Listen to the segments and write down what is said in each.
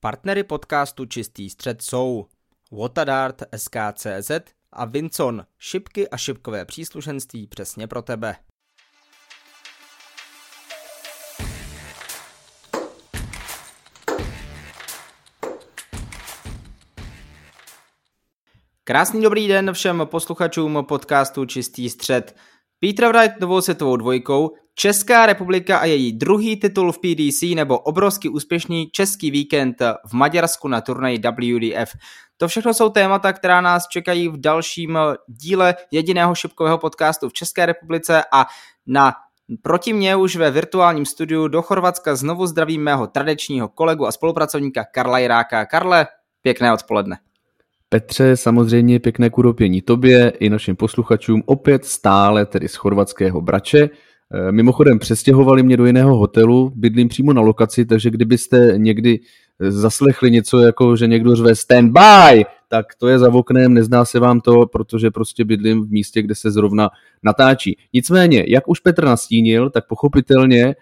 Partnery podcastu Čistý střed jsou Watadart SKCZ a Vincon, šipky a šipkové příslušenství přesně pro tebe. Krásný dobrý den všem posluchačům podcastu Čistý střed. Peter Wright novou světovou dvojkou, Česká republika a její druhý titul v PDC nebo obrovsky úspěšný český víkend v Maďarsku na turnaji WDF. To všechno jsou témata, která nás čekají v dalším díle jediného šipkového podcastu v České republice a na Proti mě už ve virtuálním studiu do Chorvatska znovu zdravím mého tradičního kolegu a spolupracovníka Karla Jiráka. Karle, pěkné odpoledne. Petře, samozřejmě pěkné kudopění tobě i našim posluchačům, opět stále tedy z chorvatského Brače. E, mimochodem přestěhovali mě do jiného hotelu, bydlím přímo na lokaci, takže kdybyste někdy zaslechli něco jako, že někdo řve stand by, tak to je za oknem, nezná se vám to, protože prostě bydlím v místě, kde se zrovna natáčí. Nicméně, jak už Petr nastínil, tak pochopitelně e,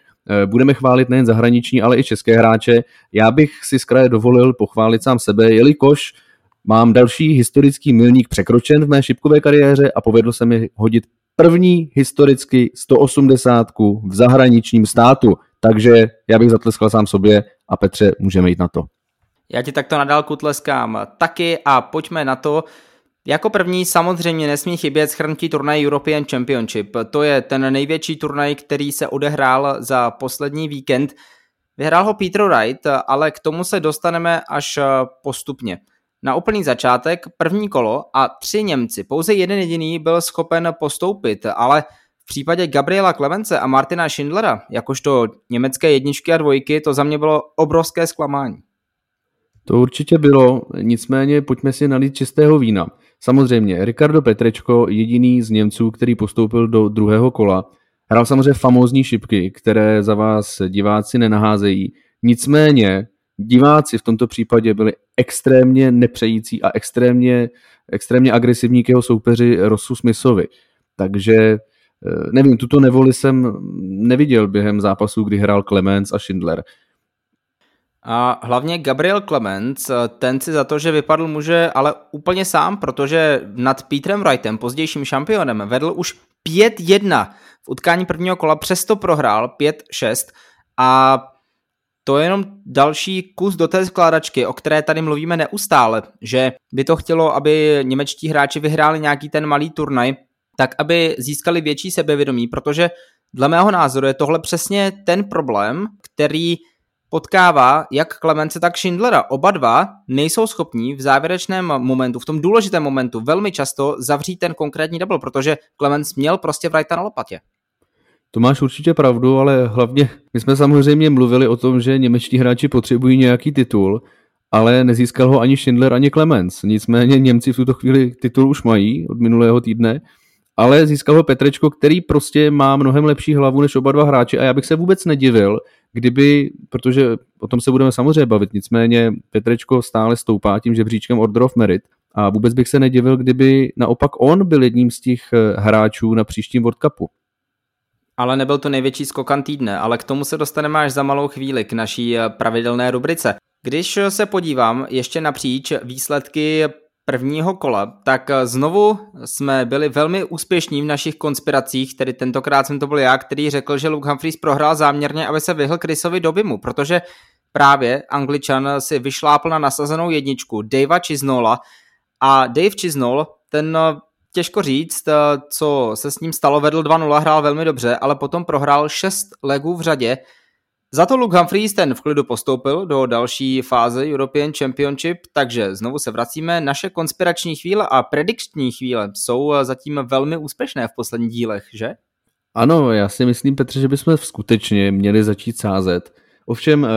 budeme chválit nejen zahraniční, ale i české hráče. Já bych si z kraje dovolil pochválit sám sebe, jelikož Mám další historický milník překročen v mé šipkové kariéře a povedlo se mi hodit první historicky 180 v zahraničním státu. Takže já bych zatleskal sám sobě a Petře, můžeme jít na to. Já ti takto na dálku tleskám taky a pojďme na to. Jako první samozřejmě nesmí chybět schrnutí turnaj European Championship. To je ten největší turnaj, který se odehrál za poslední víkend. Vyhrál ho Peter Wright, ale k tomu se dostaneme až postupně. Na úplný začátek první kolo a tři Němci, pouze jeden jediný byl schopen postoupit, ale v případě Gabriela Clemence a Martina Schindlera, jakožto německé jedničky a dvojky, to za mě bylo obrovské zklamání. To určitě bylo, nicméně pojďme si nalít čistého vína. Samozřejmě, Ricardo Petrečko, jediný z Němců, který postoupil do druhého kola, hrál samozřejmě famózní šipky, které za vás diváci nenaházejí. Nicméně diváci v tomto případě byli extrémně nepřející a extrémně, extrémně agresivní k jeho soupeři Rosu Smithovi. Takže eh, nevím, tuto nevoli jsem neviděl během zápasů, kdy hrál Clemens a Schindler. A hlavně Gabriel Clemens, ten si za to, že vypadl muže, ale úplně sám, protože nad Petrem Wrightem, pozdějším šampionem, vedl už 5-1 v utkání prvního kola, přesto prohrál 5-6 a to je jenom další kus do té skládačky, o které tady mluvíme neustále, že by to chtělo, aby němečtí hráči vyhráli nějaký ten malý turnaj, tak aby získali větší sebevědomí, protože dle mého názoru je tohle přesně ten problém, který potkává jak Klemence, tak Schindlera. Oba dva nejsou schopní v závěrečném momentu, v tom důležitém momentu, velmi často zavřít ten konkrétní double, protože Clemens měl prostě Wrighta na lopatě. To máš určitě pravdu, ale hlavně my jsme samozřejmě mluvili o tom, že němečtí hráči potřebují nějaký titul, ale nezískal ho ani Schindler, ani Clemens. Nicméně Němci v tuto chvíli titul už mají od minulého týdne, ale získal ho Petrečko, který prostě má mnohem lepší hlavu než oba dva hráči a já bych se vůbec nedivil, kdyby, protože o tom se budeme samozřejmě bavit, nicméně Petrečko stále stoupá tím žebříčkem Order of Merit a vůbec bych se nedivil, kdyby naopak on byl jedním z těch hráčů na příštím World Cupu. Ale nebyl to největší skokan týdne, ale k tomu se dostaneme až za malou chvíli k naší eh, pravidelné rubrice. Když se podívám ještě napříč výsledky prvního kola, tak eh, znovu jsme byli velmi úspěšní v našich konspiracích, tedy tentokrát jsem to byl já, který řekl, že Luke Humphries prohrál záměrně, aby se vyhl Chrisovi Dobimu, protože právě Angličan si vyšlápl na nasazenou jedničku Davea Chisnola a Dave Chisnall, ten eh, těžko říct, eh, co se s ním stalo. Vedl 2-0, hrál velmi dobře, ale potom prohrál 6 legů v řadě. Za to Luke Humphries ten v klidu postoupil do další fáze European Championship, takže znovu se vracíme. Naše konspirační chvíle a predikční chvíle jsou eh, zatím velmi úspěšné v posledních dílech, že? Ano, já si myslím, Petře, že bychom skutečně měli začít sázet. Ovšem, eh,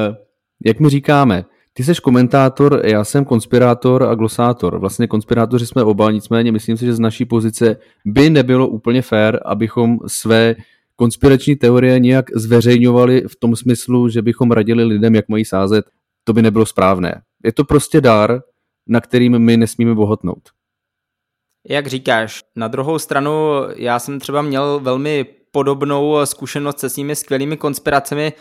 jak my říkáme, ty jsi komentátor, já jsem konspirátor a glosátor. Vlastně konspirátoři jsme oba, nicméně myslím si, že z naší pozice by nebylo úplně fér, abychom své konspirační teorie nějak zveřejňovali v tom smyslu, že bychom radili lidem, jak mají sázet. To by nebylo správné. Je to prostě dar, na kterým my nesmíme bohatnout. Jak říkáš, na druhou stranu já jsem třeba měl velmi podobnou zkušenost se svými skvělými konspiracemi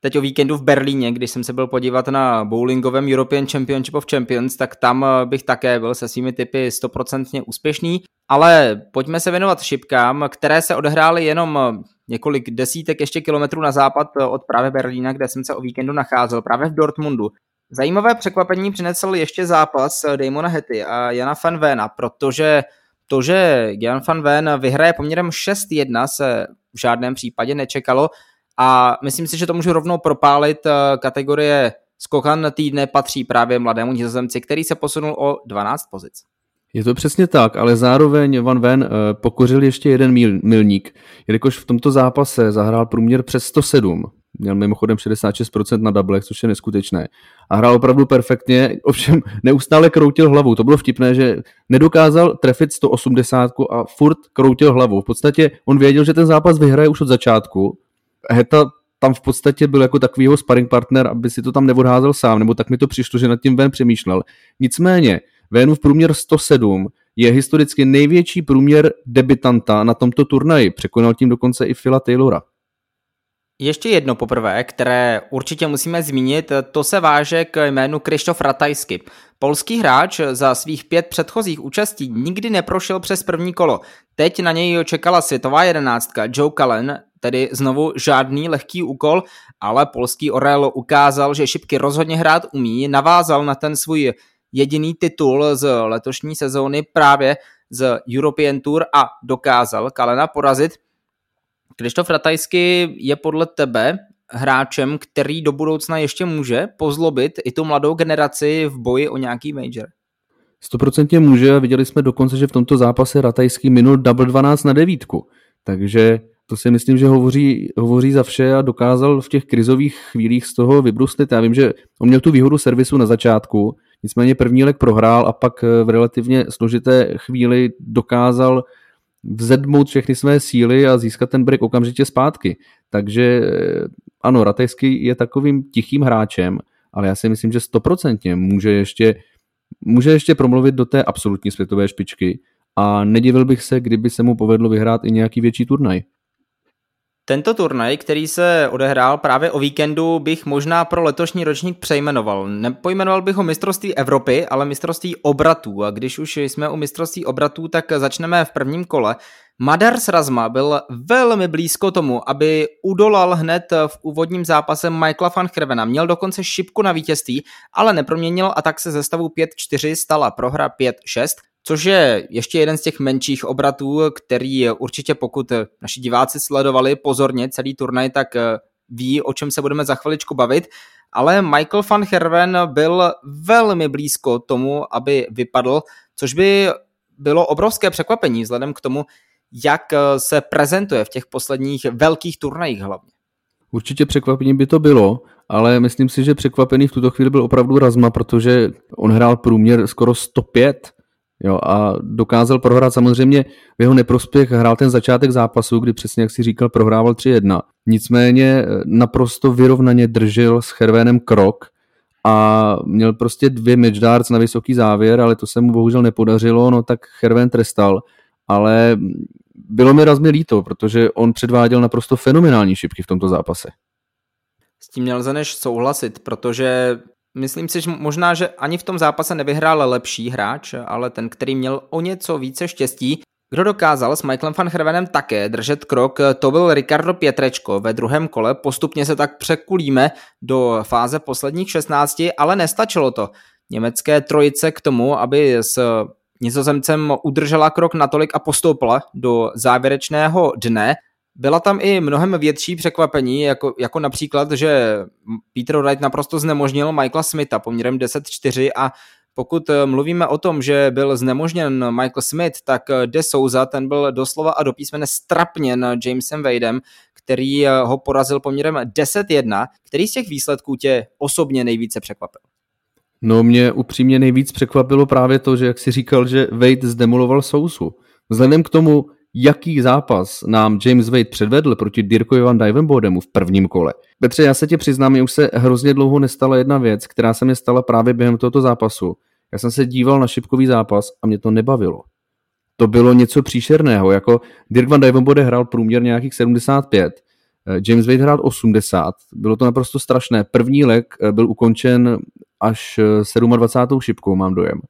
teď o víkendu v Berlíně, když jsem se byl podívat na bowlingovém European Championship of Champions, tak tam eh, bych také byl se svými typy stoprocentně úspěšný. Ale pojďme se věnovat šipkám, které se odehrály jenom eh, několik desítek ještě kilometrů na západ eh, od právě Berlína, kde jsem se o víkendu nacházel, právě v Dortmundu. Zajímavé překvapení přinesl ještě zápas Damona Hetty a Jana van Vena, protože to, že Jan van Ven vyhraje poměrem 6-1 se v žádném případě nečekalo a myslím si, že to můžu rovnou propálit. Eh, kategorie skokan týdne patří právě mladému nizozemci, který se posunul o 12 pozic. Je to přesně tak, ale zároveň Van Ven eh, pokořil ještě jeden mil, milník, jelikož v tomto zápase zahrál průměr přes 107, měl mimochodem 66% na doublech, což je neskutečné. A hrál opravdu perfektně, ovšem neustále kroutil hlavu. To bylo vtipné, že nedokázal trefit 180 a furt kroutil hlavu. V podstatě on věděl, že ten zápas vyhraje už od začátku, Heta tam v podstatě byl jako takovýho sparring partner, aby si to tam neodházel sám, nebo tak mi to přišlo, že nad tím Ven přemýšlel. Nicméně, v průměr 107 je historicky největší průměr debitanta na tomto turnaji. Překonal tím dokonce i Phila Taylora. Ještě jedno poprvé, které určitě musíme zmínit, to se váže k jménu Krištof Ratajsky. Polský hráč za svých pět předchozích účastí nikdy neprošel přes první kolo. Teď na něj čekala světová jedenáctka Joe Cullen, tedy znovu žádný lehký úkol, ale polský Orel ukázal, že šipky rozhodně hrát umí, navázal na ten svůj jediný titul z letošní sezóny právě z European Tour a dokázal Kalena porazit. Krištof Ratajsky je podle tebe hráčem, který do budoucna ještě může pozlobit i tu mladou generaci v boji o nějaký major? Stoprocentně může viděli jsme dokonce, že v tomto zápase Ratajský minul double 12 na devítku. Takže to si myslím, že hovoří, hovoří za vše a dokázal v těch krizových chvílích z toho vybruslit. Já vím, že on měl tu výhodu servisu na začátku, nicméně první lek prohrál a pak v relativně složité chvíli dokázal vzedmout všechny své síly a získat ten break okamžitě zpátky. Takže ano, Ratejský je takovým tichým hráčem, ale já si myslím, že stoprocentně může ještě, může ještě promluvit do té absolutní světové špičky a nedivil bych se, kdyby se mu povedlo vyhrát i nějaký větší turnaj. Tento turnaj, který se odehrál právě o víkendu, bych možná pro letošní ročník přejmenoval. Nepojmenoval bych ho mistrovství Evropy, ale mistrovství obratů. A když už jsme u mistrovství obratů, tak začneme v prvním kole. Madar Srazma byl velmi blízko tomu, aby udolal hned v úvodním zápase Michaela van Hrvena. Měl dokonce šipku na vítězství, ale neproměnil a tak se ze stavu 5-4 stala prohra 5-6 což je ještě jeden z těch menších obratů, který určitě pokud naši diváci sledovali pozorně celý turnaj, tak eh, ví, o čem se budeme za chviličku bavit, ale Michael van Herven byl velmi blízko tomu, aby vypadl, což by bylo obrovské překvapení vzhledem k tomu, jak eh, se prezentuje v těch posledních velkých turnajích hlavně. Určitě překvapení by to bylo, ale myslím si, že překvapený v tuto chvíli byl opravdu Razma, protože on hrál průměr skoro 105 Jo, a dokázal prohrát samozřejmě v jeho neprospěch, hrál ten začátek zápasu, kdy přesně jak si říkal, prohrával 3-1. Nicméně eh, naprosto vyrovnaně držel s Hervénem krok a měl prostě dvě match darts na vysoký závěr, ale to se mu bohužel nepodařilo, no tak Hervén trestal, ale bylo mi razmě líto, protože on předváděl naprosto fenomenální šipky v tomto zápase. S tím nelze než souhlasit, protože Myslím si, že možná, že ani v tom zápase nevyhrál lepší hráč, ale ten, který měl o něco více štěstí. Kdo dokázal s Michaelem van Hervenem také držet krok, to byl Ricardo Pietrečko ve druhém kole. Postupně se tak překulíme do fáze posledních 16, ale nestačilo to. Německé trojice k tomu, aby s nizozemcem udržela krok natolik a postoupila do závěrečného dne. Byla tam i mnohem větší překvapení, jako, jako například, že Peter Wright naprosto znemožnil Michaela Smitha poměrem 10-4 a pokud eh, mluvíme o tom, že byl znemožněn Michael Smith, tak eh, De Souza, ten byl doslova a do písmene strapněn Jamesem Wadem, který eh, ho porazil poměrem 10-1. Který z těch výsledků tě osobně nejvíce překvapil? No mě upřímně nejvíc překvapilo právě to, že jak si říkal, že Wade zdemoloval Sousu. Vzhledem k tomu, jaký zápas nám James Wade předvedl proti Dirkovi Van Dijvenbodemu v prvním kole. Petře, já se ti přiznám, že už se hrozně dlouho nestala jedna věc, která se mi stala právě během tohoto zápasu. Já jsem se díval na šipkový zápas a mě to nebavilo. To bylo něco příšerného, jako Dirk Van Dijvenbode hrál průměr nějakých 75, James Wade hrál 80, bylo to naprosto strašné. První lek byl ukončen až 27. šipkou, mám dojem.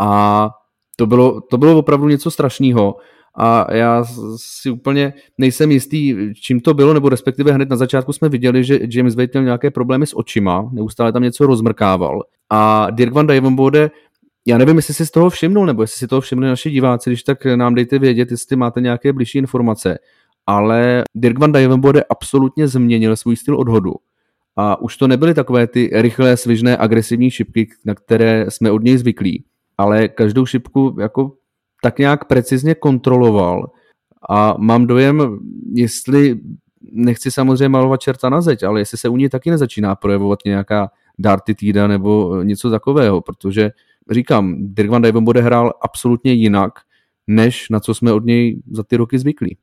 A to bylo, to bylo opravdu něco strašného a já si úplně nejsem jistý, čím to bylo, nebo respektive hned na začátku jsme viděli, že James Wade měl nějaké problémy s očima, neustále tam něco rozmrkával a Dirk van Dijvenbode já nevím, jestli si z toho všimnul, nebo jestli si toho všimli naši diváci, když tak nám dejte vědět, jestli máte nějaké blížší informace. Ale Dirk van Dijvenbode absolutně změnil svůj styl odhodu. A už to nebyly takové ty rychlé, svižné, agresivní šipky, na které jsme od něj zvyklí. Ale každou šipku jako tak nějak precizně kontroloval a mám dojem, jestli nechci samozřejmě malovat čerta na zeď, ale jestli se u něj taky nezačíná projevovat nějaká týda nebo něco takového, protože říkám, Dirk van Dijven bude hrál absolutně jinak, než na co jsme od něj za ty roky zvyklí.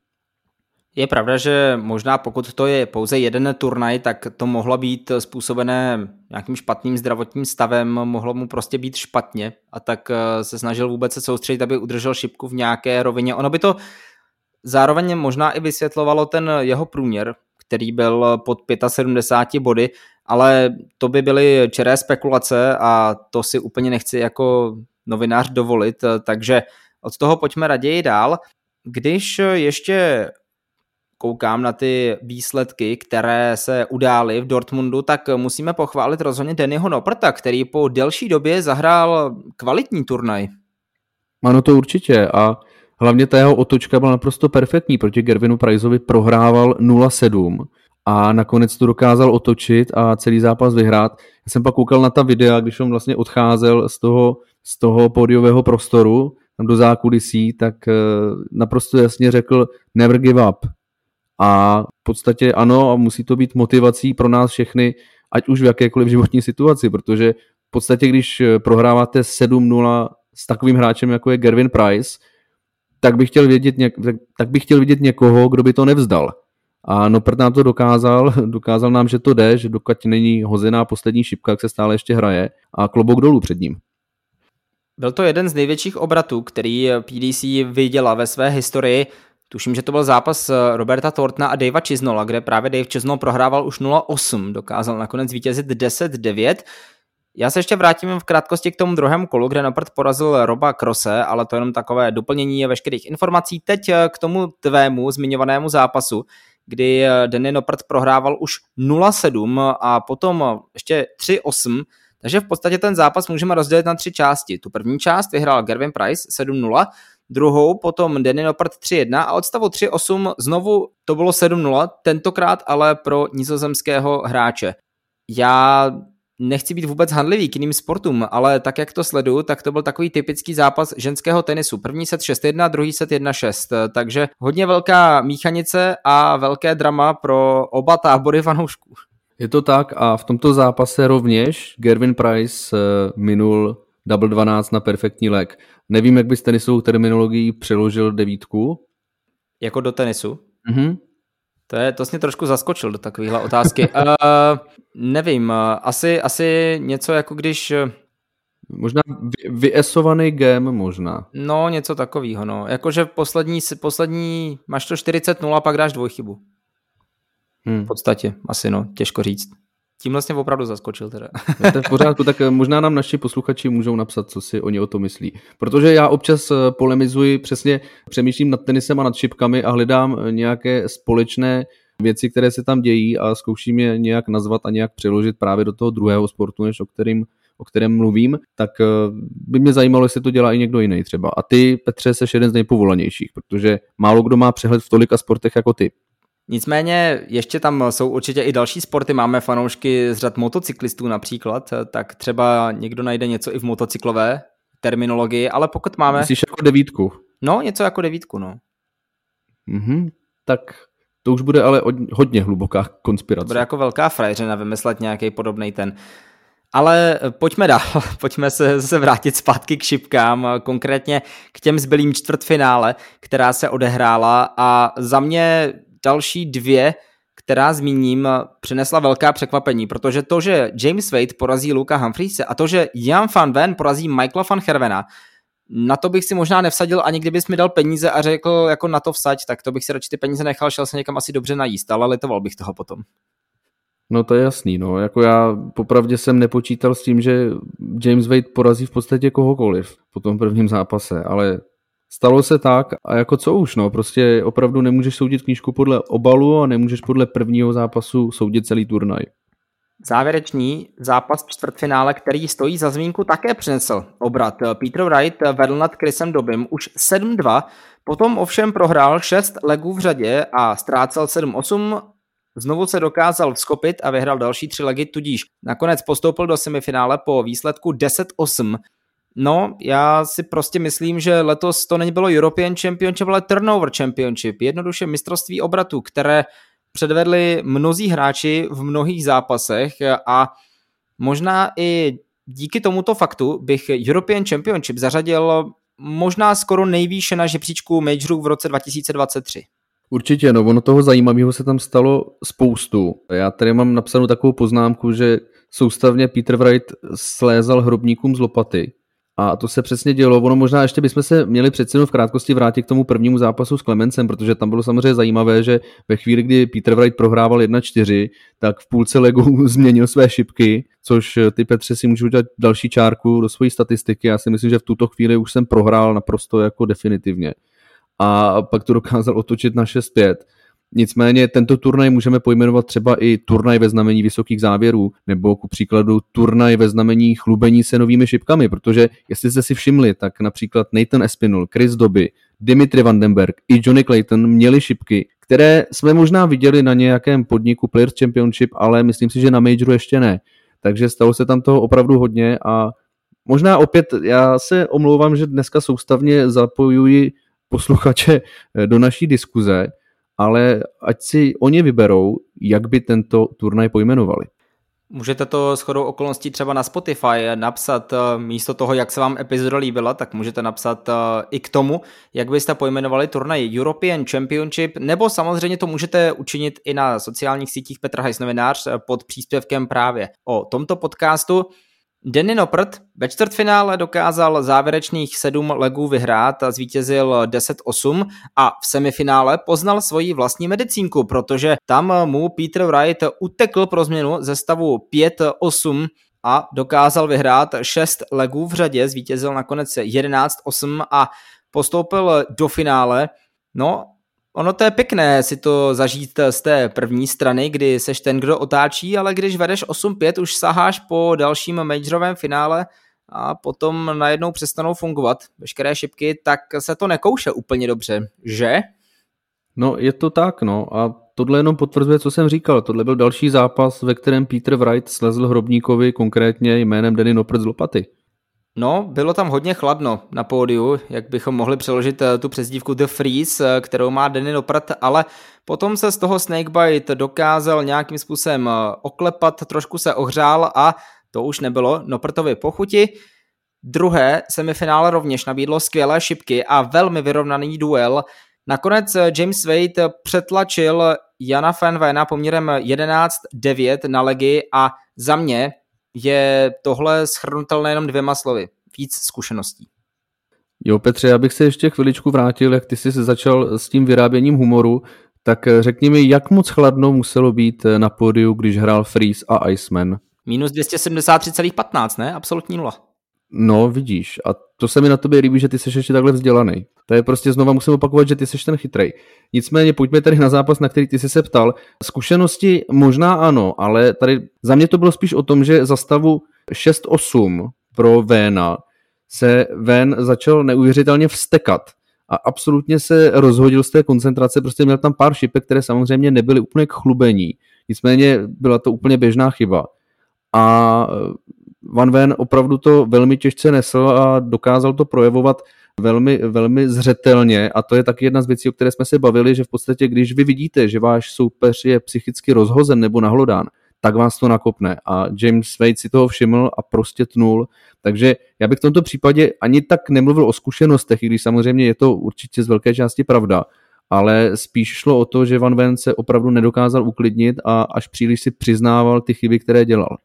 Je pravda, že možná pokud to je pouze jeden turnaj, tak to mohlo být způsobené nějakým špatným zdravotním stavem, mohlo mu prostě být špatně a tak eh, se snažil vůbec se soustředit, aby udržel šipku v nějaké rovině. Ono by to zároveň možná i vysvětlovalo ten jeho průměr, který byl pod 75 body, ale to by byly čeré spekulace a to si úplně nechci jako novinář dovolit, takže od toho pojďme raději dál. Když ještě koukám na ty výsledky, které se udály v Dortmundu, tak musíme pochválit rozhodně Dennyho Noprta, který po delší době zahrál kvalitní turnaj. Ano, to určitě a hlavně ta jeho otočka byla naprosto perfektní. Proti Gervinu Priceovi prohrával 0-7 a nakonec to dokázal otočit a celý zápas vyhrát. Já jsem pak koukal na ta videa, když on vlastně odcházel z toho, z toho pódiového prostoru tam do zákulisí, tak eh, naprosto jasně řekl never give up. A v podstatě ano, a musí to být motivací pro nás všechny, ať už v jakékoliv životní situaci, protože v podstatě, když eh, prohráváte 7-0 s takovým hráčem, jako je Gervin Price, tak bych chtěl vědět, tak bych chtěl vidět někoho, kdo by to nevzdal. A Noprt nám to dokázal, dokázal nám, že to jde, že dokud není hozená poslední šipka, jak se stále ještě hraje a klobouk dolů před ním. Byl to jeden z největších obratů, který PDC viděla ve své historii. Tuším, že to byl zápas Roberta Tortna a Davea Chisnola, kde právě Dave Chisnell prohrával už 0-8, dokázal nakonec vítězit 10-9. Já se ještě vrátím v krátkosti k tomu druhému kolu, kde Noprt porazil Roba Krose, ale to je jenom takové doplnění veškerých informací. Teď k tomu tvému zmiňovanému zápasu, kdy Danny Noprt prohrával už 0-7 a potom ještě 3-8, takže v podstatě ten zápas můžeme rozdělit na tři části. Tu první část vyhrál Gervin Price 7-0, druhou potom Danny Noppert 3-1 a od stavu 3-8 znovu to bylo 7-0, tentokrát ale pro nizozemského hráče. Já nechci být vůbec handlivý k jiným sportům, ale tak jak to sleduju, tak to byl takový typický zápas ženského tenisu. První set 6-1, druhý set 1-6, takže hodně velká míchanice a velké drama pro oba tábory fanoušků. Je to tak a v tomto zápase rovněž Gervin Price eh, minul double 12 na perfektní leg. Nevím, jak bys tenisovou terminologií přeložil devítku. Jako do tenisu? Mhm. To, je, to jsi mě trošku zaskočil do takovéhle otázky. uh, nevím, asi, asi něco jako když... Možná vyesovaný gem možná. No, něco takového, no. Jakože poslední, poslední, máš to 40-0, pak dáš dvojchybu. Hmm. V podstatě, asi no, těžko říct. Tím vlastně opravdu zaskočil teda. No, to je v pořádku, tak eh, možná nám naši posluchači můžou napsat, co si oni o to myslí. Protože já občas eh, polemizuji, přesně přemýšlím nad tenisem a nad šipkami a hledám eh, nějaké společné věci, které se tam dějí a zkouším je nějak nazvat a nějak přeložit právě do toho druhého sportu, než o kterým o kterém mluvím, tak by mě zajímalo, jestli to dělá i někdo jiný třeba. A ty, Petře, seš jeden z nejpovolanějších, protože málo kdo má přehled v tolika sportech jako ty. Nicméně ještě tam jsou určitě i další sporty, máme fanoušky z řad motocyklistů například, tak třeba někdo najde něco i v motocyklové terminologii, ale pokud máme... Myslíš jako devítku? No, něco jako devítku, no. Mhm, tak to už bude ale hodně hluboká konspirace. Bude jako velká frajeřina vymyslet nějaký podobný ten. Ale pojďme dál, pojďme se, se vrátit zpátky k šipkám, konkrétně k těm zbylým čtvrtfinále, která se odehrála a za mě další dvě, která zmíním, přinesla velká překvapení, protože to, že James Wade porazí Luka Humphreys a to, že Jan van Ven porazí Michaela van Hervena, na to bych si možná nevsadil, ani kdybys mi dal peníze a řekl jako na to vsaď, tak to bych si radši ty peníze nechal, šel se někam asi dobře najíst, ale litoval bych toho potom. No to je jasný, no. Jako já popravdě jsem nepočítal s tím, že James Wade porazí v podstatě kohokoliv po tom prvním zápase, ale stalo se tak a jako co už, no. Prostě opravdu nemůžeš soudit knížku podle obalu a nemůžeš podle prvního zápasu soudit celý turnaj. Závěrečný zápas čtvrtfinále, který stojí za zmínku, také přinesl obrat. Peter Wright vedl nad Chrisem Dobym už 7-2, potom ovšem prohrál 6 legů v řadě a ztrácel 7-8, Znovu se dokázal vskopit a vyhrál další tři legy, tudíž nakonec postoupil do semifinále po výsledku 10-8. No, já si prostě myslím, že letos to není bylo European Championship, ale Turnover Championship, jednoduše mistrovství obratu, které předvedli mnozí hráči v mnohých zápasech a možná i díky tomuto faktu bych European Championship zařadil možná skoro nejvýše na žebříčku majorů v roce 2023. Určitě, no ono toho zajímavého se tam stalo spoustu. Já tady mám napsanou takovou poznámku, že soustavně Peter Wright slézal hrobníkům z lopaty. A to se přesně dělo. Ono možná ještě bychom se měli přeci v krátkosti vrátit k tomu prvnímu zápasu s Klemencem, protože tam bylo samozřejmě zajímavé, že ve chvíli, kdy Peter Wright prohrával 1-4, tak v půlce legu změnil své šipky, což ty Petře si můžu udělat další čárku do své statistiky. Já si myslím, že v tuto chvíli už jsem prohrál naprosto jako definitivně a pak to dokázal otočit na 6-5. Nicméně tento turnaj můžeme pojmenovat třeba i turnaj ve znamení vysokých závěrů, nebo ku příkladu turnaj ve znamení chlubení se novými šipkami, protože jestli jste si všimli, tak například Nathan Espinul, Chris Doby, Dimitri Vandenberg i Johnny Clayton měli šipky, které jsme možná viděli na nějakém podniku Players Championship, ale myslím si, že na Majoru ještě ne. Takže stalo se tam toho opravdu hodně a možná opět, já se omlouvám, že dneska soustavně zapojuji posluchače do naší diskuze, ale ať si oni vyberou, jak by tento turnaj pojmenovali. Můžete to s chodou okolností třeba na Spotify napsat eh, místo toho, jak se vám epizoda líbila, tak můžete napsat eh, i k tomu, jak byste pojmenovali turnaj European Championship, nebo samozřejmě to můžete učinit i na sociálních sítích Petr Hajs novinář pod příspěvkem právě o tomto podcastu. Danny Noppert ve čtvrtfinále dokázal závěrečných sedm legů vyhrát a zvítězil 10-8 a v semifinále poznal svoji vlastní medicínku, protože tam mu Peter Wright utekl pro změnu ze stavu 5-8 a dokázal vyhrát 6 legů v řadě, zvítězil nakonec 11-8 a postoupil do finále. No Ono to je pěkné si to zažít z té první strany, kdy seš ten, kdo otáčí, ale když vedeš 8-5, už saháš po dalším majorovém finále a potom najednou přestanou fungovat veškeré šipky, tak se to nekouše úplně dobře, že? No je to tak, no a tohle jenom potvrzuje, co jsem říkal. Tohle byl další zápas, ve kterém Peter Wright slezl Hrobníkovi konkrétně jménem Denny Noprt z lopaty. No, bylo tam hodně chladno na pódiu, jak bychom mohli přeložit eh, tu přezdívku The Freeze, eh, kterou má Denny Noprat, ale potom se z toho Snakebite dokázal nějakým způsobem eh, oklepat, trošku se ohřál a to už nebylo Noprtovi pochuti. Druhé semifinále rovněž nabídlo skvělé šipky a velmi vyrovnaný duel. Nakonec James Wade přetlačil Jana Fenvena poměrem 11-9 na legy a za mě je tohle schrnutelné jenom dvěma slovy. Víc zkušeností. Jo, Petře, já bych se ještě chviličku vrátil, jak ty jsi začal s tím vyráběním humoru, tak řekni mi, jak moc chladno muselo být na pódiu, když hrál Freeze a Iceman? Minus 273,15, ne? Absolutní nula. No, vidíš. A to se mi na tobě líbí, že ty jsi ještě takhle vzdělaný. To je prostě znova musím opakovat, že ty jsi ten chytrej. Nicméně pojďme tady na zápas, na který ty jsi se ptal. Zkušenosti možná ano, ale tady za mě to bylo spíš o tom, že za stavu 6-8 pro Véna se Vén začal neuvěřitelně vstekat a absolutně se rozhodil z té koncentrace, prostě měl tam pár šipek, které samozřejmě nebyly úplně k chlubení. Nicméně byla to úplně běžná chyba. A Van Ven opravdu to velmi těžce nesl a dokázal to projevovat velmi, velmi zřetelně. A to je taky jedna z věcí, o které jsme se bavili, že v podstatě, když vy vidíte, že váš soupeř je psychicky rozhozen nebo nahlodán, tak vás to nakopne. A James Wade si toho všiml a prostě tnul, takže já bych v tomto případě ani tak nemluvil o zkušenostech, i když samozřejmě je to určitě z velké části pravda, ale spíš šlo o to, že Van Ven se opravdu nedokázal uklidnit a až příliš si přiznával ty chyby, které dělal.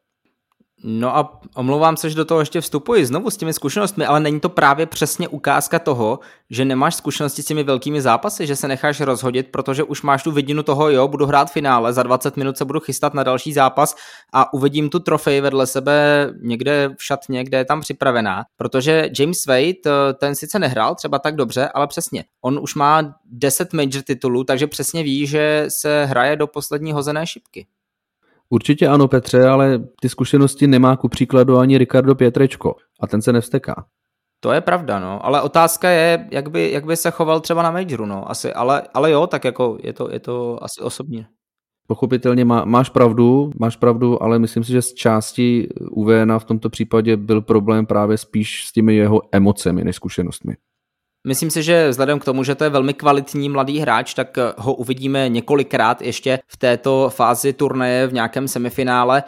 No a omlouvám se, že do toho ještě vstupuji znovu s těmi zkušenostmi, ale není to právě přesně ukázka toho, že nemáš zkušenosti s těmi velkými zápasy, že se necháš rozhodit, protože už máš tu vidinu toho, jo, budu hrát finále, za 20 minut se budu chystat na další zápas a uvidím tu trofej vedle sebe někde v šatně, kde je tam připravená, protože James Wade, eh, ten sice nehrál třeba tak dobře, ale přesně, on už má 10 major titulů, takže přesně ví, že se hraje do poslední hozené šipky. Určitě ano, Petře, ale ty zkušenosti nemá ku příkladu ani Ricardo Pietrečko a ten se nevsteká. To je pravda, no, ale otázka je, jak by, jak by se choval třeba na majoru, no, asi, ale, ale jo, tak jako je to, je to asi osobní. Pochopitelně má, máš pravdu, máš pravdu, ale myslím si, že z části UVN v tomto případě byl problém právě spíš s těmi jeho emocemi než zkušenostmi. Myslím si, že vzhledem k tomu, že to je velmi kvalitní mladý hráč, tak ho uvidíme několikrát ještě v této fázi turnaje v nějakém semifinále.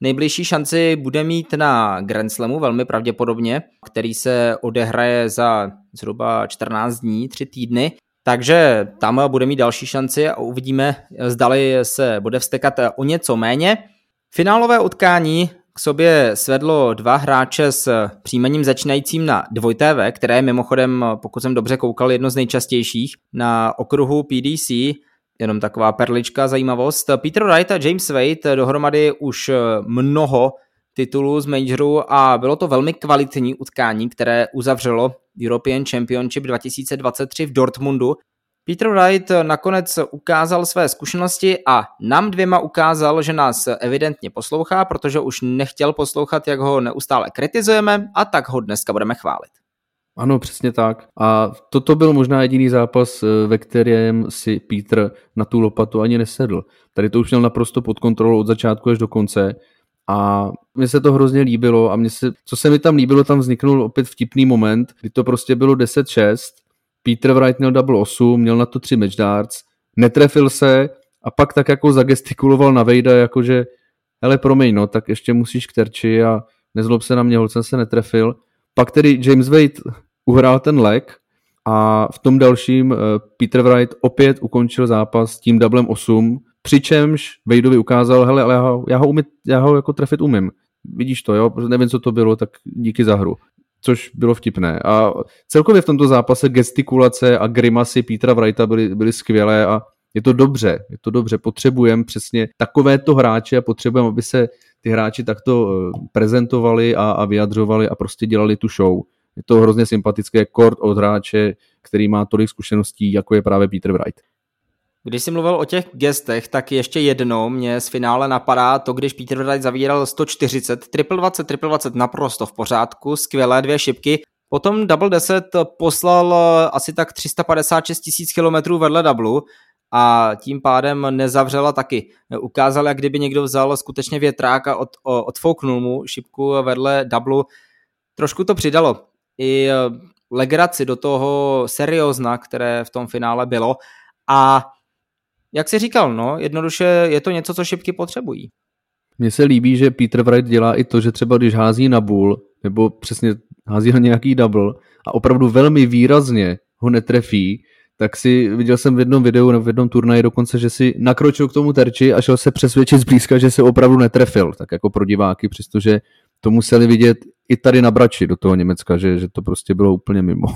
Nejbližší šanci bude mít na Grand Slamu velmi pravděpodobně, který se odehraje za zhruba 14 dní, 3 týdny. Takže tam bude mít další šanci a uvidíme, zdali se bude vstekat o něco méně. Finálové utkání k sobě svedlo dva hráče s příjmením začínajícím na 2TV, které je mimochodem, pokud jsem dobře koukal, jedno z nejčastějších na okruhu PDC, jenom taková perlička, zajímavost. Peter Wright a James Wade dohromady už mnoho titulů z majoru a bylo to velmi kvalitní utkání, které uzavřelo European Championship 2023 v Dortmundu Peter Wright nakonec ukázal své zkušenosti a nám dvěma ukázal, že nás evidentně poslouchá, protože už nechtěl poslouchat, jak ho neustále kritizujeme a tak ho dneska budeme chválit. Ano, přesně tak. A toto byl možná jediný zápas, ve kterém si Peter na tu lopatu ani nesedl. Tady to už měl naprosto pod kontrolou od začátku až do konce. A mně se to hrozně líbilo a mě se, co se mi tam líbilo, tam vzniknul opět vtipný moment, kdy to prostě bylo 10-6 Peter Wright měl double 8, měl na to tři match darts, netrefil se a pak tak jako zagestikuloval na Vejda, jakože hele promiň, no, tak ještě musíš k terči a nezlob se na mě, holcem se netrefil. Pak tedy James Wade uhrál ten leg a v tom dalším uh, Peter Wright opět ukončil zápas tím doublem 8, přičemž Wadeovi ukázal, hele, ale já ho, já ho, umí, já ho jako trefit umím. Vidíš to, jo? Nevím, co to bylo, tak díky za hru což bylo vtipné. A celkově v tomto zápase gestikulace a grimasy Petra Wrighta byly, byly skvělé a je to dobře, je to dobře. Potřebujeme přesně takovéto hráče a potřebujeme, aby se ty hráči takto eh, prezentovali a, a vyjadřovali a prostě dělali tu show. Je to hrozně sympatické kort od hráče, který má tolik zkušeností, jako je právě Peter Wright. Když jsi mluvil o těch gestech, tak ještě jednou mě z finále napadá to, když Peter Wright zavíral 140, triple 20, triple 20 naprosto v pořádku, skvělé dvě šipky. Potom double 10 poslal eh, asi tak 356 tisíc kilometrů vedle double a tím pádem nezavřela taky. Ukázal, jak kdyby někdo vzal skutečně větrák a od, odfouknul mu šipku vedle double. Trošku to přidalo i eh, legraci do toho seriózna, které v tom finále bylo. A jak jsi říkal, no, jednoduše je to něco, co šipky potřebují. Mně se líbí, že Peter Wright dělá i to, že třeba když hází na bull, nebo přesně hází na nějaký double a opravdu velmi výrazně ho netrefí, tak si viděl jsem v jednom videu nebo v jednom turnaji dokonce, že si nakročil k tomu terči a šel se přesvědčit zblízka, že se opravdu netrefil, tak jako pro diváky, přestože to museli vidět i tady na Brači do toho Německa, že, že to prostě bylo úplně mimo.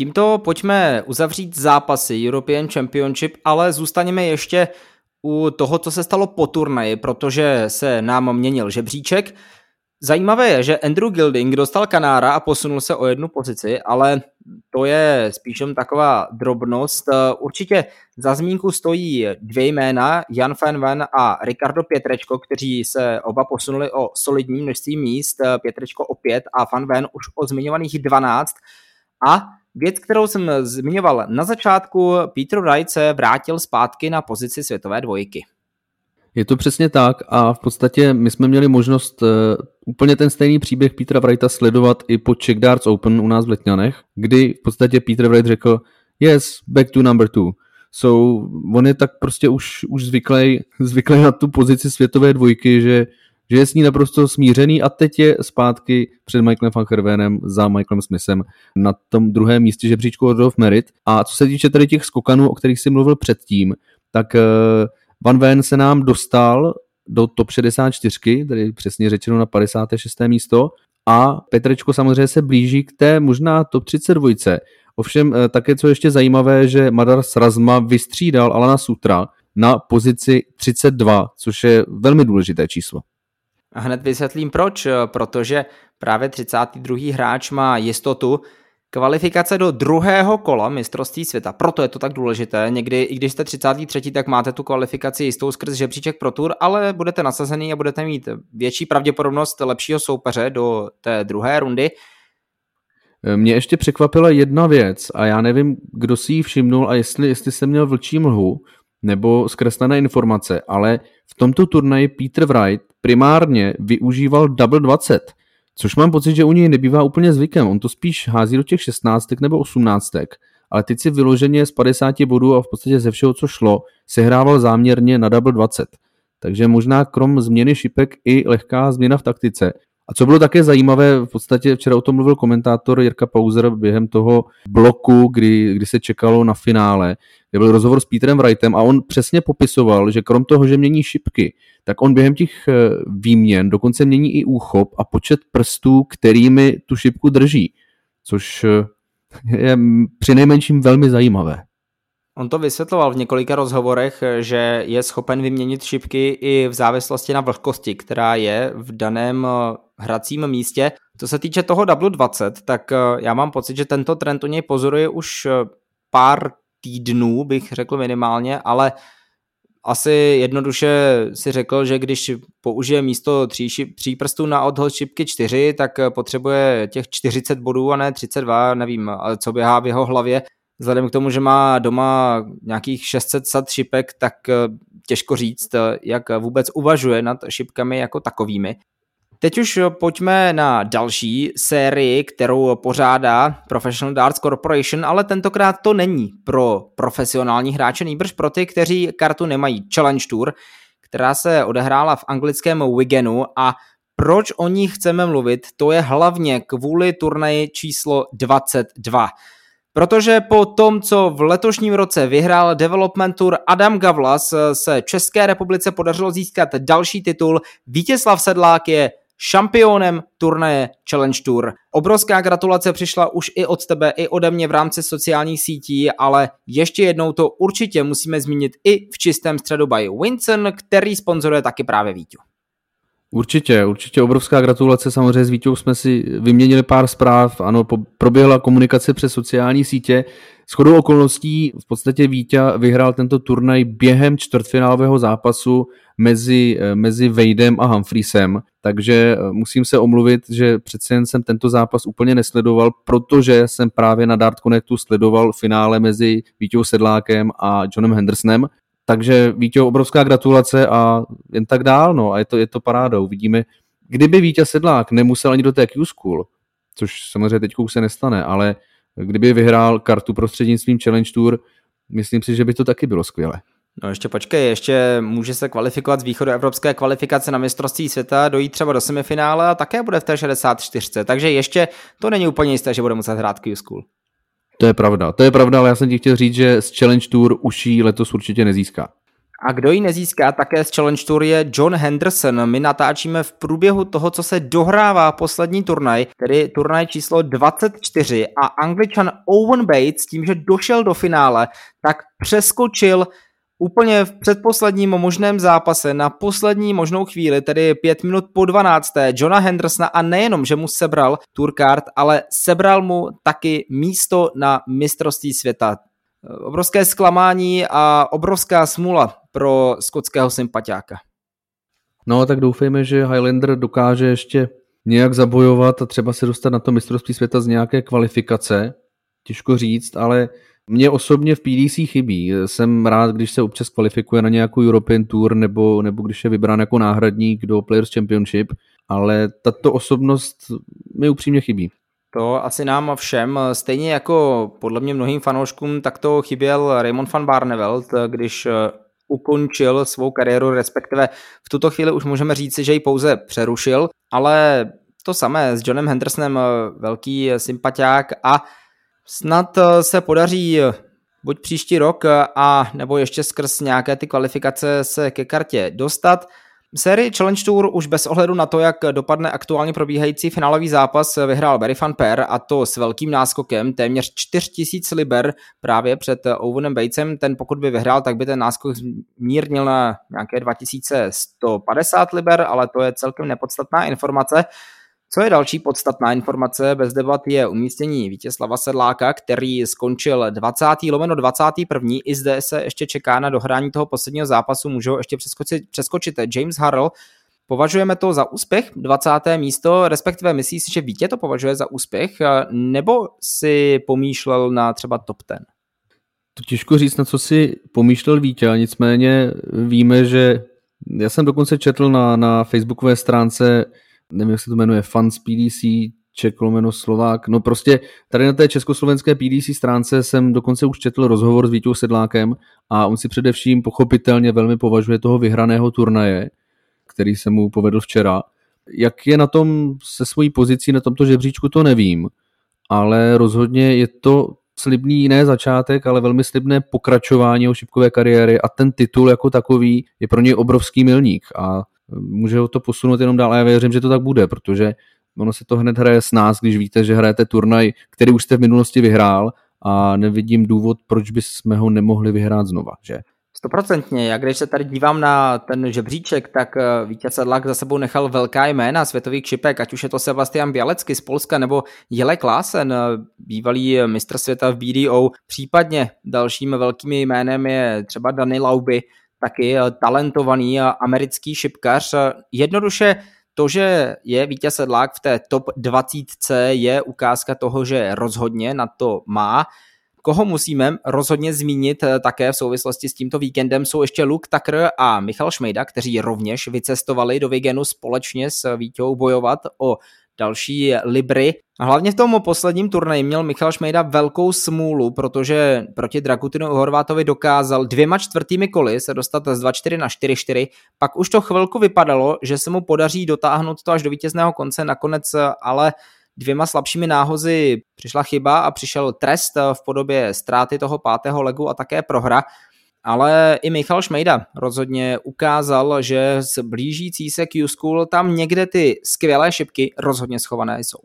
Tímto pojďme uzavřít zápasy European Championship, ale zůstaněme ještě u toho, co se stalo po turnaji, protože se nám měnil žebříček. Zajímavé je, že Andrew Gilding dostal Kanára a posunul se o jednu pozici, ale to je spíš taková drobnost. Určitě za zmínku stojí dvě jména, Jan van Ven a Ricardo Pietrečko, kteří se oba posunuli o solidní množství míst, Pietrečko o pět a Van Ven už o zmiňovaných 12. A Věc, kterou jsem zmiňoval na začátku, Peter Wright se vrátil zpátky na pozici světové dvojky. Je to přesně tak a v podstatě my jsme měli možnost uh, úplně ten stejný příběh Petra Wrighta sledovat i po Czech Darts Open u nás v Letňanech, kdy v podstatě Peter Wright řekl yes, back to number two. So, on je tak prostě už, už zvyklý, zvyklý na tu pozici světové dvojky, že že je s ní naprosto smířený a teď je zpátky před Michaelem van Hervenem za Michaelem Smithem na tom druhém místě žebříčku Order of Merit. A co se týče tady těch skokanů, o kterých jsem mluvil předtím, tak eh, Van Ven se nám dostal do top 64, tedy přesně řečeno na 56. místo. A Petrečko samozřejmě se blíží k té možná top 32. Ovšem eh, také, co ještě zajímavé, že Madar Srazma vystřídal Alana Sutra na pozici 32, což je velmi důležité číslo. Hned vysvětlím proč, protože právě 32. hráč má jistotu, Kvalifikace do druhého kola mistrovství světa, proto je to tak důležité. Někdy, i když jste 33, tak máte tu kvalifikaci jistou skrz žebříček pro tur, ale budete nasazený a budete mít větší pravděpodobnost lepšího soupeře do té druhé rundy. Mě ještě překvapila jedna věc a já nevím, kdo si ji všimnul a jestli, jestli jsem měl vlčí mlhu nebo zkreslené informace, ale v tomto turnaji Peter Wright primárně využíval double 20 – Což mám pocit, že u něj nebývá úplně zvykem. On to spíš hází do těch 16 nebo 18. Ale teď si vyloženě z 50 bodů a v podstatě ze všeho, co šlo, sehrával záměrně na double 20. Takže možná krom změny šipek i lehká změna v taktice. A co bylo také zajímavé, v podstatě včera o tom mluvil komentátor Jirka Pauzer během toho bloku, kdy, kdy se čekalo na finále, kde byl rozhovor s Petrem Wrightem a on přesně popisoval, že krom toho, že mění šipky, tak on během těch eh, výměn dokonce mění i úchop a počet prstů, kterými tu šipku drží, což eh, je přinejmenším velmi zajímavé. On to vysvětloval v několika rozhovorech, že je schopen vyměnit šipky i v závislosti na vlhkosti, která je v daném eh, hracím místě. Co se týče toho W20, tak já mám pocit, že tento trend u něj pozoruje už pár týdnů, bych řekl minimálně, ale asi jednoduše si řekl, že když použije místo tří, tří prstů na odhod šipky čtyři, tak potřebuje těch 40 bodů a ne 32, nevím, co běhá v jeho hlavě. Vzhledem k tomu, že má doma nějakých 600 sad šipek, tak těžko říct, jak vůbec uvažuje nad šipkami jako takovými. Teď už pojďme na další sérii, kterou pořádá Professional Darts Corporation, ale tentokrát to není pro profesionální hráče, nejbrž pro ty, kteří kartu nemají Challenge Tour, která se odehrála v anglickém Wigenu a proč o ní chceme mluvit, to je hlavně kvůli turnaji číslo 22. Protože po tom, co v letošním roce vyhrál Development Tour Adam Gavlas, se České republice podařilo získat další titul. Vítězslav Sedlák je šampionem turnaje Challenge Tour. Obrovská gratulace přišla už i od tebe, i ode mě v rámci sociálních sítí, ale ještě jednou to určitě musíme zmínit i v čistém středu by Winston, který sponzoruje taky právě Víťu. Určitě, určitě obrovská gratulace. Samozřejmě s Vítou jsme si vyměnili pár zpráv. Ano, proběhla komunikace přes sociální sítě. S chodou okolností v podstatě Vítě vyhrál tento turnaj během čtvrtfinálového zápasu mezi, mezi Vejdem a Humphreysem, takže eh, musím se omluvit, že přece jen jsem tento zápas úplně nesledoval, protože jsem právě na Dart Connectu sledoval finále mezi Vítěou Sedlákem a Johnem Hendersonem, takže Vítě, obrovská gratulace a jen tak dál, no a je to, je to parádou. Vidíme, kdyby Vítě Sedlák nemusel ani do té Q-School, což samozřejmě teď se nestane, ale kdyby vyhrál kartu prostřednictvím Challenge Tour, myslím si, že by to taky bylo skvělé. No ještě počkej, ještě může se kvalifikovat z východu evropské kvalifikace na mistrovství světa, dojít třeba do semifinále a také bude v té 64. Takže ještě to není úplně jisté, že bude muset hrát Q-School. To je pravda, to je pravda, ale já jsem ti chtěl říct, že z Challenge Tour už ji letos určitě nezíská. A kdo ji nezíská také z Challenge Tour je John Henderson. My natáčíme v průběhu toho, co se dohrává poslední turnaj, tedy turnaj číslo 24 a angličan Owen Bates tím, že došel do finále, tak přeskočil úplně v předposledním možném zápase na poslední možnou chvíli, tedy pět minut po 12. Johna Hendersona a nejenom, že mu sebral Tourcard, ale sebral mu taky místo na mistrovství světa. Obrovské zklamání a obrovská smula pro skotského sympatiáka. No tak doufejme, že Highlander dokáže ještě nějak zabojovat a třeba se dostat na to mistrovství světa z nějaké kvalifikace. Těžko říct, ale mně osobně v PDC chybí. Jsem rád, když se občas kvalifikuje na nějakou European Tour nebo, nebo když je vybrán jako náhradník do Players Championship, ale tato osobnost mi upřímně chybí. To asi nám všem, stejně jako podle mě mnohým fanouškům, tak to chyběl Raymond van Barneveld, když eh, ukončil svou kariéru, respektive v tuto chvíli už můžeme říci, že ji pouze přerušil, ale to samé s Johnem Hendersonem, eh, velký sympatiák a Snad eh, se podaří eh, buď příští rok eh, a nebo ještě skrz nějaké ty kvalifikace se ke kartě dostat. sérii Challenge Tour už bez ohledu na to, jak dopadne aktuálně probíhající finálový zápas, vyhrál Barry Van Per a to s velkým náskokem, téměř 4000 liber právě před Owenem Batesem. Ten pokud by vyhrál, tak by ten náskok mírnil na nějaké 2150 liber, ale to je celkem nepodstatná informace. Co je další podstatná informace bez debat je umístění Vítězslava Sedláka, který skončil 20. lomeno 21. I zde se ještě čeká na dohrání toho posledního zápasu, můžou ještě přeskočit, přeskočit James Harrell. Považujeme to za úspěch, 20. místo, respektive myslíš si, že Vítě to považuje za úspěch, nebo si pomýšlel na třeba top 10? To těžko říct, na co si pomýšlel Vítě, nicméně víme, že já jsem dokonce četl na, na facebookové stránce nevím, jak se to jmenuje, Fans PDC, Ček lomeno Slovák. No prostě tady na té československé PDC stránce jsem dokonce už četl rozhovor s Vítou Sedlákem a on si především pochopitelně velmi považuje toho vyhraného turnaje, který se mu povedl včera. Jak je na tom se svojí pozicí na tomto žebříčku, to nevím, ale rozhodně je to slibný ne začátek, ale velmi slibné pokračování jeho šipkové kariéry a ten titul jako takový je pro něj obrovský milník a může ho to posunout jenom dál a já věřím, že to tak bude, protože ono se to hned hraje s nás, když víte, že hrajete turnaj, který už jste v minulosti vyhrál a nevidím důvod, proč bychom ho nemohli vyhrát znova, že? Stoprocentně. Já když se tady dívám na ten žebříček, tak eh, Vítěz Sedlák za sebou nechal velká jména světových šipek, ať už je to Sebastian Bialecky z Polska nebo Jele Klásen, eh, bývalý mistr světa v BDO. Případně dalším velkým jménem je třeba Dani Lauby, taky eh, talentovaný americký šipkař. Jednoduše to, že je Vítěz Sedlák v té top 20 je ukázka toho, že rozhodně na to má. Koho musíme rozhodně zmínit eh, také v souvislosti s tímto víkendem jsou ještě Luke Tucker a Michal Šmejda, kteří rovněž vycestovali do Vigenu společně s Vítěou bojovat o další Libry. A hlavně v tom posledním turnaji měl Michal Šmejda velkou smůlu, protože proti Dragutinu Horvátovi dokázal dvěma čtvrtými koly se dostat z 2-4 na 4-4. Pak už to chvilku vypadalo, že se mu podaří dotáhnout to až do vítězného konce, nakonec ale dvěma slabšími náhozy přišla chyba a přišel trest v podobě ztráty toho pátého legu a také prohra ale i Michal Šmejda rozhodně ukázal, že z blížící se Q-School tam někde ty skvělé šipky rozhodně schované jsou.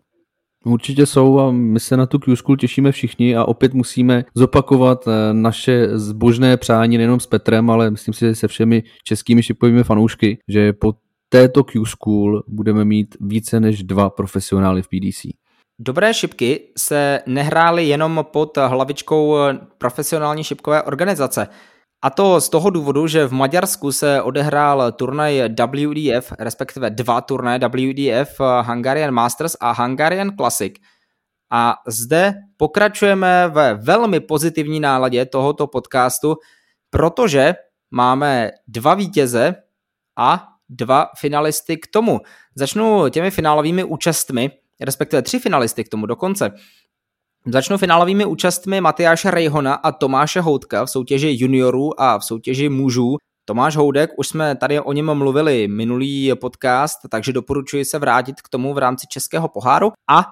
Určitě jsou a my se na tu Q-School těšíme všichni a opět musíme zopakovat eh, naše zbožné přání nejenom s Petrem, ale myslím si, že se všemi českými šipkovými fanoušky, že po této Q-School budeme mít více než dva profesionály v PDC. Dobré šipky se nehrály jenom pod hlavičkou profesionální šipkové organizace. A to z toho důvodu, že v Maďarsku se odehrál turnaj WDF, respektive dva turnaje WDF, Hungarian Masters a Hungarian Classic. A zde pokračujeme ve velmi pozitivní náladě tohoto podcastu, protože máme dva vítěze a dva finalisty k tomu. Začnu těmi finálovými účastmi, respektive tři finalisty k tomu dokonce. Začnu finálovými účastmi Matyáše Rejhona a Tomáše Houdka v soutěži juniorů a v soutěži mužů. Tomáš Houdek, už jsme tady o něm mluvili minulý podcast, takže doporučuji se vrátit k tomu v rámci Českého poháru. A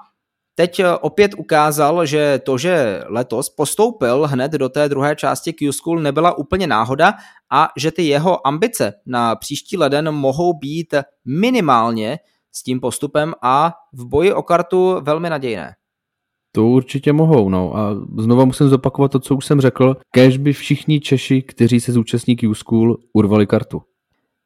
teď opět ukázal, že to, že letos postoupil hned do té druhé části Q-School nebyla úplně náhoda a že ty jeho ambice na příští leden mohou být minimálně s tím postupem a v boji o kartu velmi nadějné. To určitě mohou, no. A znova musím zopakovat to, co už jsem řekl. Kež by všichni Češi, kteří se zúčastní Q-School, urvali kartu.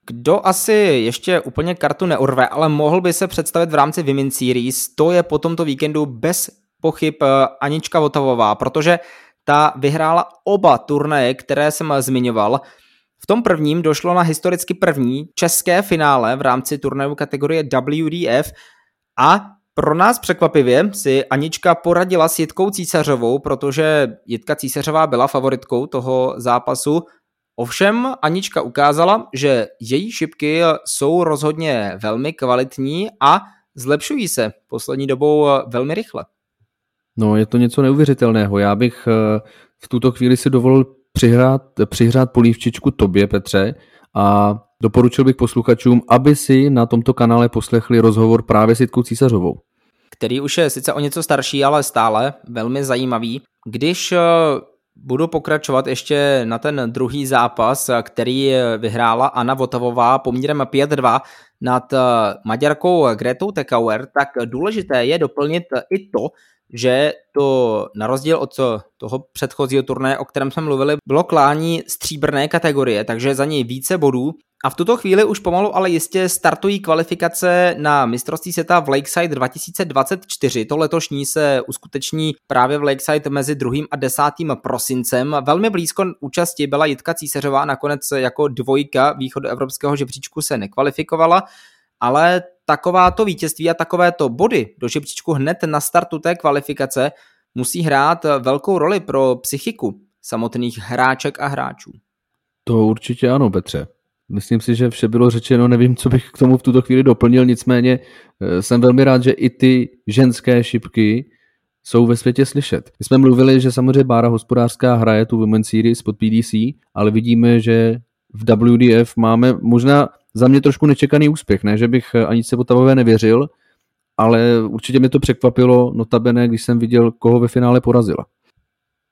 Kdo asi ještě úplně kartu neurve, ale mohl by se představit v rámci Women Series, to je po tomto víkendu bez pochyb eh, Anička Votavová, protože ta vyhrála oba turnaje, které jsem zmiňoval. V tom prvním došlo na historicky první české finále v rámci turnaju kategorie WDF a pro nás překvapivě si Anička poradila s Jitkou Císařovou, protože Jitka Císařová byla favoritkou toho zápasu. Ovšem Anička ukázala, že její šipky jsou rozhodně velmi kvalitní a zlepšují se poslední dobou velmi rychle. No, je to něco neuvěřitelného. Já bych eh, v tuto chvíli si dovolil přihrát, přihrát polívčičku tobě, Petře, a doporučil bych posluchačům, aby si na tomto kanále poslechli rozhovor právě s Jitkou Císařovou který už je sice o něco starší, ale stále velmi zajímavý. Když eh, budu pokračovat ještě na ten druhý zápas, který vyhrála Anna Votavová poměrem 5-2 nad eh, Maďarkou Gretou Tekauer, tak důležité je doplnit i to, že to na rozdíl od toho předchozího turnaje, o kterém jsme mluvili, bylo klání stříbrné kategorie, takže za něj více bodů. A v tuto chvíli už pomalu ale jistě startují kvalifikace na mistrovství světa v Lakeside 2024. To letošní se uskuteční právě v Lakeside mezi 2. a 10. prosincem. Velmi blízko účasti byla Jitka Císařová, nakonec jako dvojka východoevropského žebříčku se nekvalifikovala, ale takováto vítězství a takovéto body do žebříčku hned na startu té kvalifikace musí hrát velkou roli pro psychiku samotných hráček a hráčů. To určitě ano, Petře. Myslím si, že vše bylo řečeno, nevím, co bych k tomu v tuto chvíli doplnil, nicméně eh, jsem velmi rád, že i ty ženské šipky jsou ve světě slyšet. My jsme mluvili, že samozřejmě Bára hospodářská hraje tu Women's Series pod PDC, ale vidíme, že v WDF máme možná za mě trošku nečekaný úspěch, ne, že bych eh, ani se Votavové nevěřil, ale určitě mě to překvapilo, notabene, když jsem viděl, koho ve finále porazila.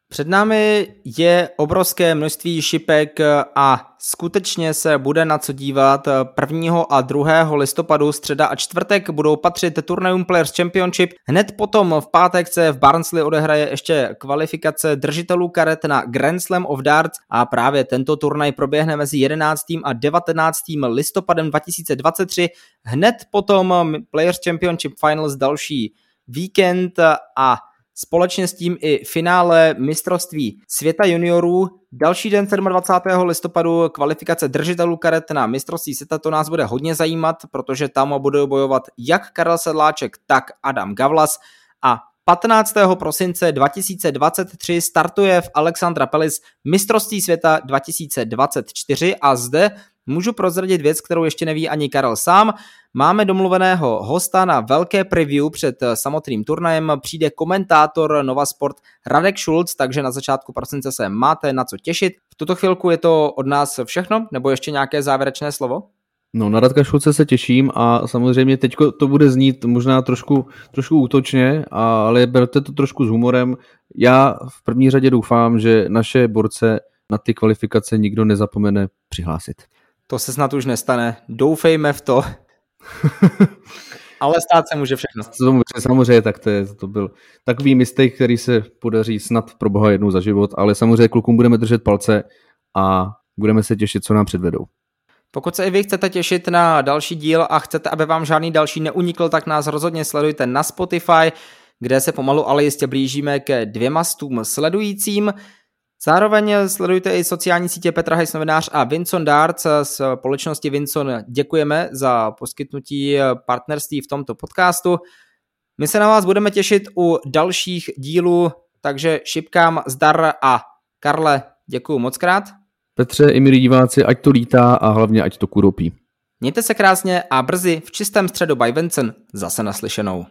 Před námi je obrovské množství šipek a skutečně se bude na co dívat. 1. a 2. listopadu, středa a čtvrtek budou patřit turnajům Players Championship. Hned potom v pátek se v Barnsley odehraje ještě kvalifikace držitelů karet na Grand Slam of Darts a právě tento turnaj proběhne mezi 11. a 19. listopadem 2023. Hned potom Players Championship Finals další víkend a Společně s tím i finále mistrovství světa juniorů. Další den 27. listopadu kvalifikace držitelů karet na mistrovství světa, to nás bude hodně zajímat, protože tam budou bojovat jak Karel Sedláček, tak Adam Gavlas a 15. prosince 2023 startuje v Alexandra Pelis mistrovství světa 2024 a zde Můžu prozradit věc, kterou ještě neví ani Karel sám. Máme domluveného hosta na velké preview před samotným turnajem. Přijde komentátor Nova Sport Radek Schulz, takže na začátku prosince se máte na co těšit. V tuto chvilku je to od nás všechno, nebo ještě nějaké závěrečné slovo? No, na Radka Šulce se těším a samozřejmě teď to bude znít možná trošku, trošku útočně, ale berte to trošku s humorem. Já v první řadě doufám, že naše borce na ty kvalifikace nikdo nezapomene přihlásit. To se snad už nestane. Doufejme v to. Ale stát se může všechno. Samozřejmě, tak to, je, to byl takový mistake, který se podaří snad pro boha jednou za život, ale samozřejmě klukům budeme držet palce a budeme se těšit, co nám předvedou. Pokud se i vy chcete těšit na další díl a chcete, aby vám žádný další neunikl, tak nás rozhodně sledujte na Spotify, kde se pomalu ale jistě blížíme ke dvěma stům sledujícím. Zároveň sledujte i sociální sítě Petra Hejs novinář a Vincent Darts z společnosti Vincent. Děkujeme za poskytnutí partnerství v tomto podcastu. My se na vás budeme těšit u dalších dílů, takže šipkám zdar a Karle, děkuji moc krát. Petře i milí diváci, ať to lítá a hlavně ať to kuropí. Mějte se krásně a brzy v čistém středu by Vincent zase naslyšenou.